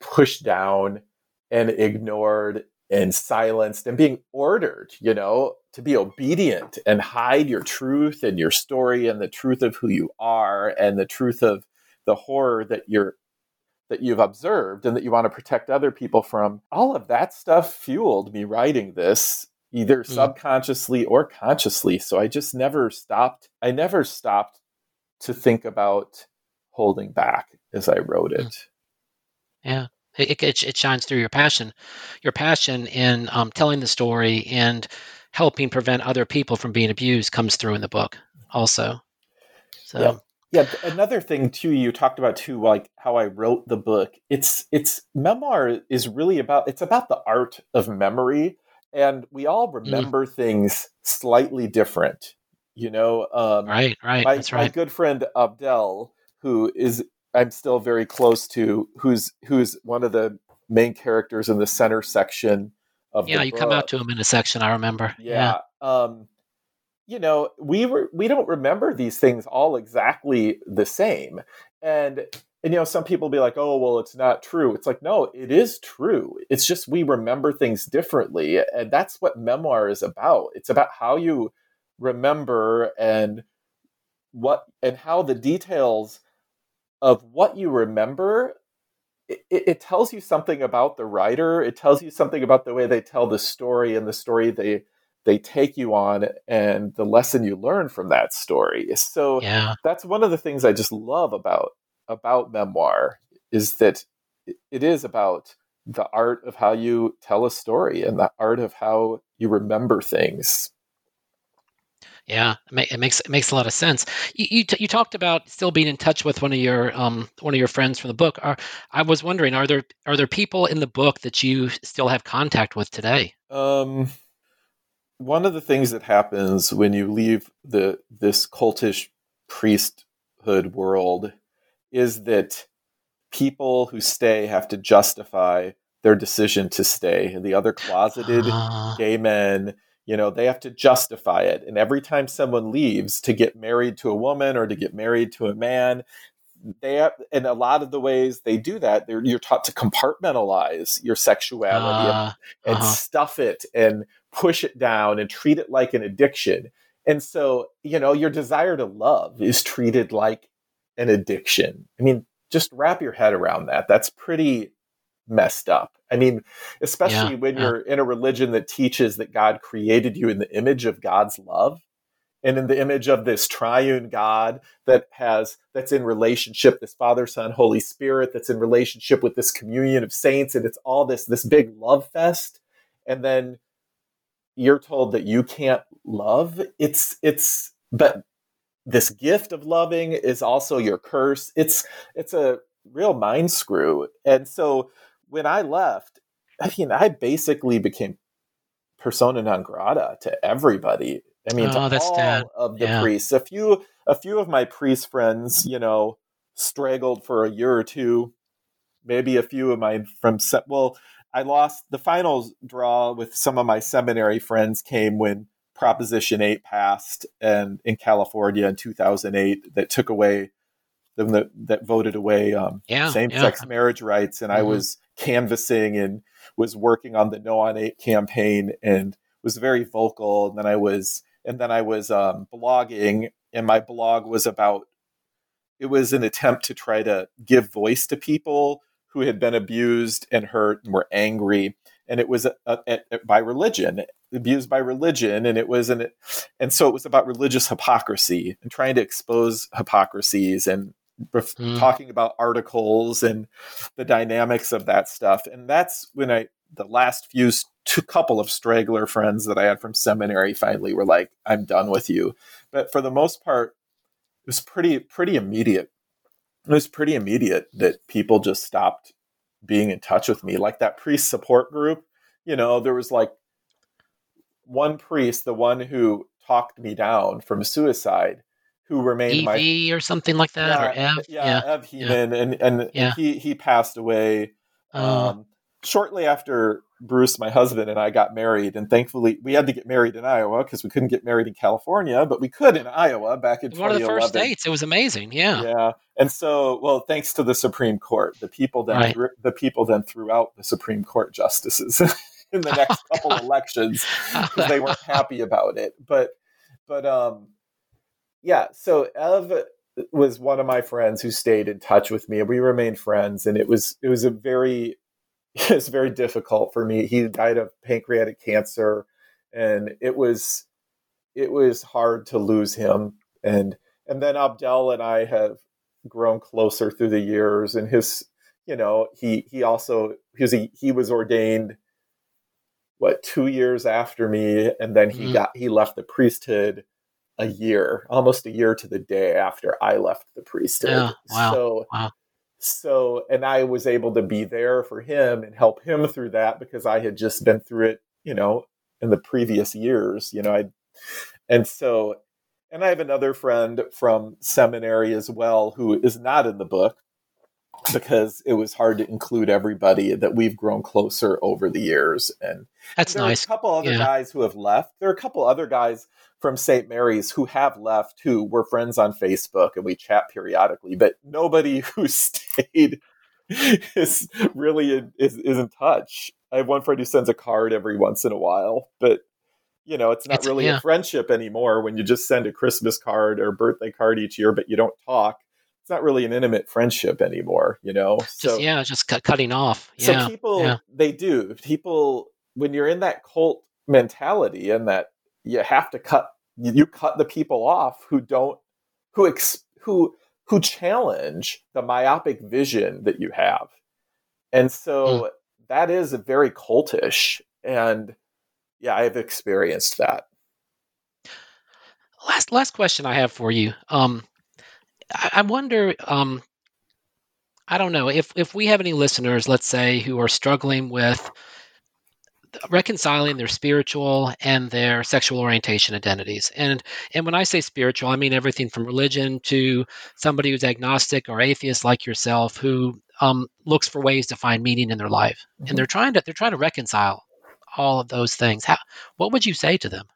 pushed down and ignored and silenced and being ordered, you know, to be obedient and hide your truth and your story and the truth of who you are and the truth of the horror that you're that you've observed and that you want to protect other people from. All of that stuff fueled me writing this either mm. subconsciously or consciously. So I just never stopped. I never stopped to think about holding back as I wrote it. Yeah. It, it, it, shines through your passion, your passion in um, telling the story and helping prevent other people from being abused comes through in the book also. So yeah. Yeah, another thing too you talked about too like how I wrote the book. It's it's memoir is really about it's about the art of memory and we all mm. remember mm. things slightly different. You know, um, right, right. My, That's right. My good friend Abdel, who is I'm still very close to, who's who's one of the main characters in the center section of yeah. you book. come out to him in a section. I remember. Yeah. yeah. Um, you know, we were we don't remember these things all exactly the same. And and you know, some people be like, "Oh, well, it's not true." It's like, no, it is true. It's just we remember things differently, and that's what memoir is about. It's about how you remember and what and how the details of what you remember it, it, tells you something about the writer it tells you something about the way they tell the story and the story they they take you on and the lesson you learn from that story. So yeah. that's one of the things I just love about about memoir is that it is about the art of how you tell a story and the art of how you remember things. Yeah, it makes it makes a lot of sense. You you, t- you, talked about still being in touch with one of your um one of your friends from the book. Are, I was wondering, are there are there people in the book that you still have contact with today? Um, one of the things that happens when you leave the this cultish priesthood world is that people who stay have to justify their decision to stay. The other closeted uh. gay men, you know, they have to justify it. And every time someone leaves to get married to a woman or to get married to a man, they have, in a lot of the ways they do that, you're taught to compartmentalize your sexuality uh, and, and uh-huh. stuff it and push it down and treat it like an addiction. And so, you know, your desire to love is treated like an addiction. I mean, just wrap your head around that. That's pretty messed up. I mean, especially Yeah, when yeah. you're in a religion that teaches that God created you in the image of God's love and in the image of this triune God that has that's in relationship this Father, Son, Holy Spirit that's in relationship with this communion of saints and it's all this this big love fest and then you're told that you can't love. It's it's but this gift of loving is also your curse. It's it's a real mind screw. And so when I left, I mean, I basically became persona non grata to everybody. I mean, Oh, to all sad. of the Yeah. priests. A few, a few of my priest friends, you know, straggled for a year or two. Maybe a few of my from se- well, I lost the finals draw with some of my seminary friends came when Proposition 8 passed and in California in 2008 that took away that, that voted away um, Yeah, same-sex yeah. marriage rights and I Mhm. was canvassing and was working on the No on 8 campaign and was very vocal and then I was and then I was um, blogging and my blog was about it was an attempt to try to give voice to people who had been abused and hurt and were angry and it was uh, uh, by religion abused by religion and it was an and so it was about religious hypocrisy and trying to expose hypocrisies and Mm. talking about articles and the dynamics of that stuff. And that's when i the last few two couple of straggler friends that i had from seminary finally were like i'm done with you. But for the most part it was pretty pretty immediate. It was pretty immediate that people just stopped being in touch with me. Like that priest support group you know there was like one priest the one who talked me down from suicide who remained my EV or something like that, or Ev. yeah, Yeah. Ev Heeman, and and, Yeah. he he passed away Oh, um, shortly after Bruce, my husband, and I got married, and thankfully we had to get married in Iowa because we couldn't get married in California, but we could in Iowa back in one of the first states. It was amazing. Yeah. Yeah, and so well, thanks to the Supreme Court, the people then Right. threw, the people then threw out the Supreme Court justices in the next Oh, couple God. elections because they weren't happy about it. But but um yeah, so Ev was one of my friends who stayed in touch with me and we remained friends and it was it was a very it was very difficult for me. He died of pancreatic cancer and it was it was hard to lose him and and then Abdel and I have grown closer through the years and his you know he he also he was he was ordained what two years after me and then he Mhm. got he left the priesthood a year almost a year to the day after i left the priesthood Yeah, wow, so wow. so and i was able to be there for him and help him through that because i had just been through it you know in the previous years you know i and so and i have another friend from seminary as well who is not in the book because it was hard to include everybody that we've grown closer over the years and That's there nice. are a couple other Yeah. guys who have left. There are a couple other guys from St. Mary's who have left who were friends on Facebook and we chat periodically, but nobody who stayed is really in, is, is in touch. I have one friend who sends a card every once in a while, but you know, it's not It's- really yeah. a friendship anymore when you just send a Christmas card or birthday card each year, but you don't talk. It's not really an intimate friendship anymore, you know? Just yeah, just cut, cutting off. So Yeah. people, yeah. they do. People, when you're in that cult mentality and that you have to cut, you, cut the people off who don't, who ex, who who challenge the myopic vision that you have, and so that is a very cultish. And yeah, I've experienced that. last last question I have for you. Um, I, I wonder. Um, I don't know if if we have any listeners, let's say, who are struggling with reconciling their spiritual and their sexual orientation identities. And and when I say spiritual, I mean everything from religion to somebody who's agnostic or atheist like yourself, who um, looks for ways to find meaning in their life, Mhm. and they're trying to they're trying to reconcile all of those things. How what would you say to them?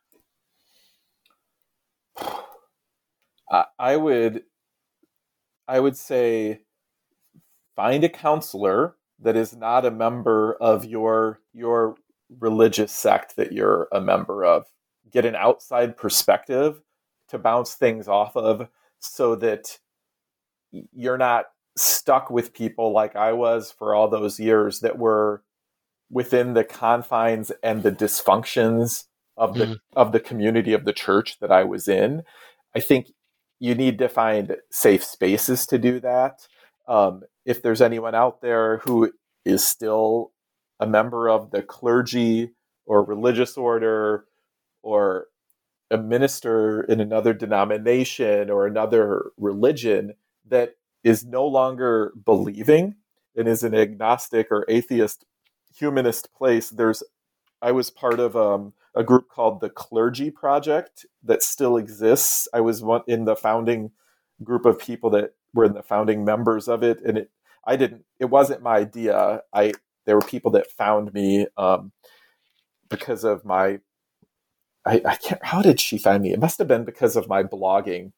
I, I would, I would say, find a counselor that is not a member of your your religious sect that you're a member of. Get an outside perspective to bounce things off of, so that you're not stuck with people like I was for all those years that were within the confines and the dysfunctions of the mm. of the community of the church that I was in. I think you need to find safe spaces to do that. Um, if there's anyone out there who is still a member of the clergy or religious order or a minister in another denomination or another religion that is no longer believing and is an agnostic or atheist humanist place there's i was part of um, a group called the clergy project that still exists. I was one in the founding group of people that were in the founding members of it and it i didn't it wasn't my idea. I there were people that found me um, because of my I, I can't how did she find me it must have been because of my blogging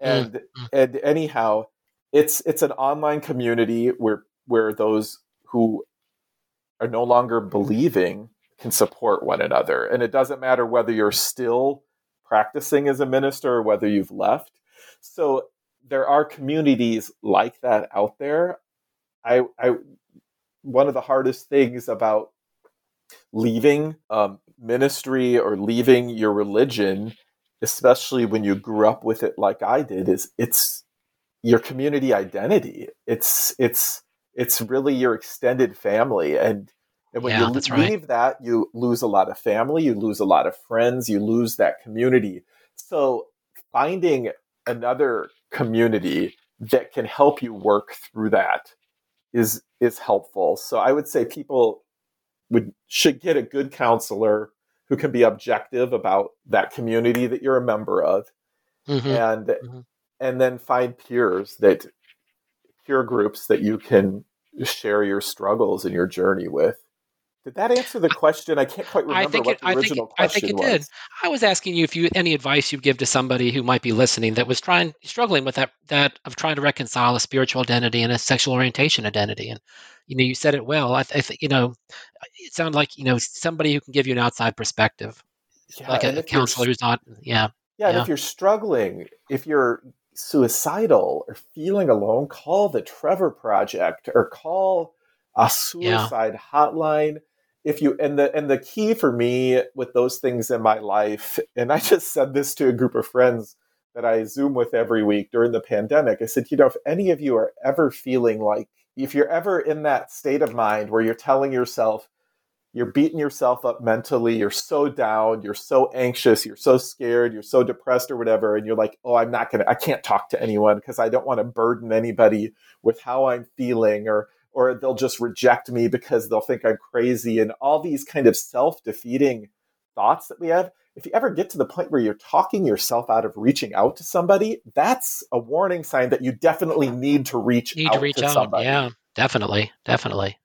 hmm. and mm-hmm. and anyhow it's it's an online community where where those who are no longer believing can support one another and it doesn't matter whether you're still practicing as a minister or whether you've left so there are communities like that out there i i one of the hardest things about leaving um, ministry or leaving your religion, especially when you grew up with it like I did, is it's your community identity. It's it's it's really your extended family, and and when yeah, you leave right. that, you lose a lot of family, you lose a lot of friends, you lose that community. So finding another community that can help you work through that is is helpful. So I would say people would should get a good counselor who can be objective about that community that you're a member of mm-hmm. and mm-hmm. and then find peers that peer groups that you can share your struggles and your journey with did that answer the question? I can't quite remember what it, the original I think, question I think it was. did. I was asking you if you any advice you'd give to somebody who might be listening that was trying struggling with that that of trying to reconcile a spiritual identity and a sexual orientation identity. And you know, you said it well. I, I think you know, it sounded like you know somebody who can give you an outside perspective, yeah, like a, a counselor who's not. Yeah. Yeah, yeah. if you're struggling, if you're suicidal or feeling alone, call the Trevor Project or call a suicide yeah. hotline if you and the and the key for me with those things in my life and i just said this to a group of friends that i zoom with every week during the pandemic i said you know if any of you are ever feeling like if you're ever in that state of mind where you're telling yourself you're beating yourself up mentally you're so down you're so anxious you're so scared you're so depressed or whatever and you're like oh i'm not gonna i can't talk to anyone because i don't want to burden anybody with how i'm feeling or or they'll just reject me because they'll think I'm crazy and all these kind of self-defeating thoughts that we have. If you ever get to the point where you're talking yourself out of reaching out to somebody, that's a warning sign that you definitely need to reach need out to reach to out. somebody. Yeah, definitely, definitely.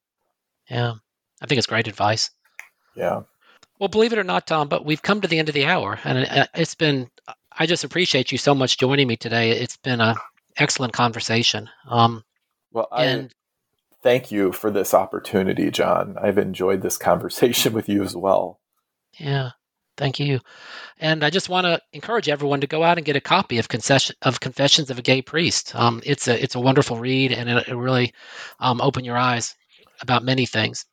Yeah, I think it's great advice. Yeah. Well, believe it or not, Tom, but we've come to the end of the hour, and uh, it's been. I just appreciate you so much joining me today. It's been a excellent conversation. Um, well, I, and thank you for this opportunity, John. I've enjoyed this conversation with you as well. Yeah, thank you. And I just want to encourage everyone to go out and get a copy of of Confessions of a Gay Priest. Um, it's a it's a wonderful read, and it, it really um, open your eyes about many things.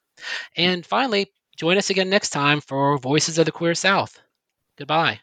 And finally, join us again next time for Voices of the Queer South. Goodbye.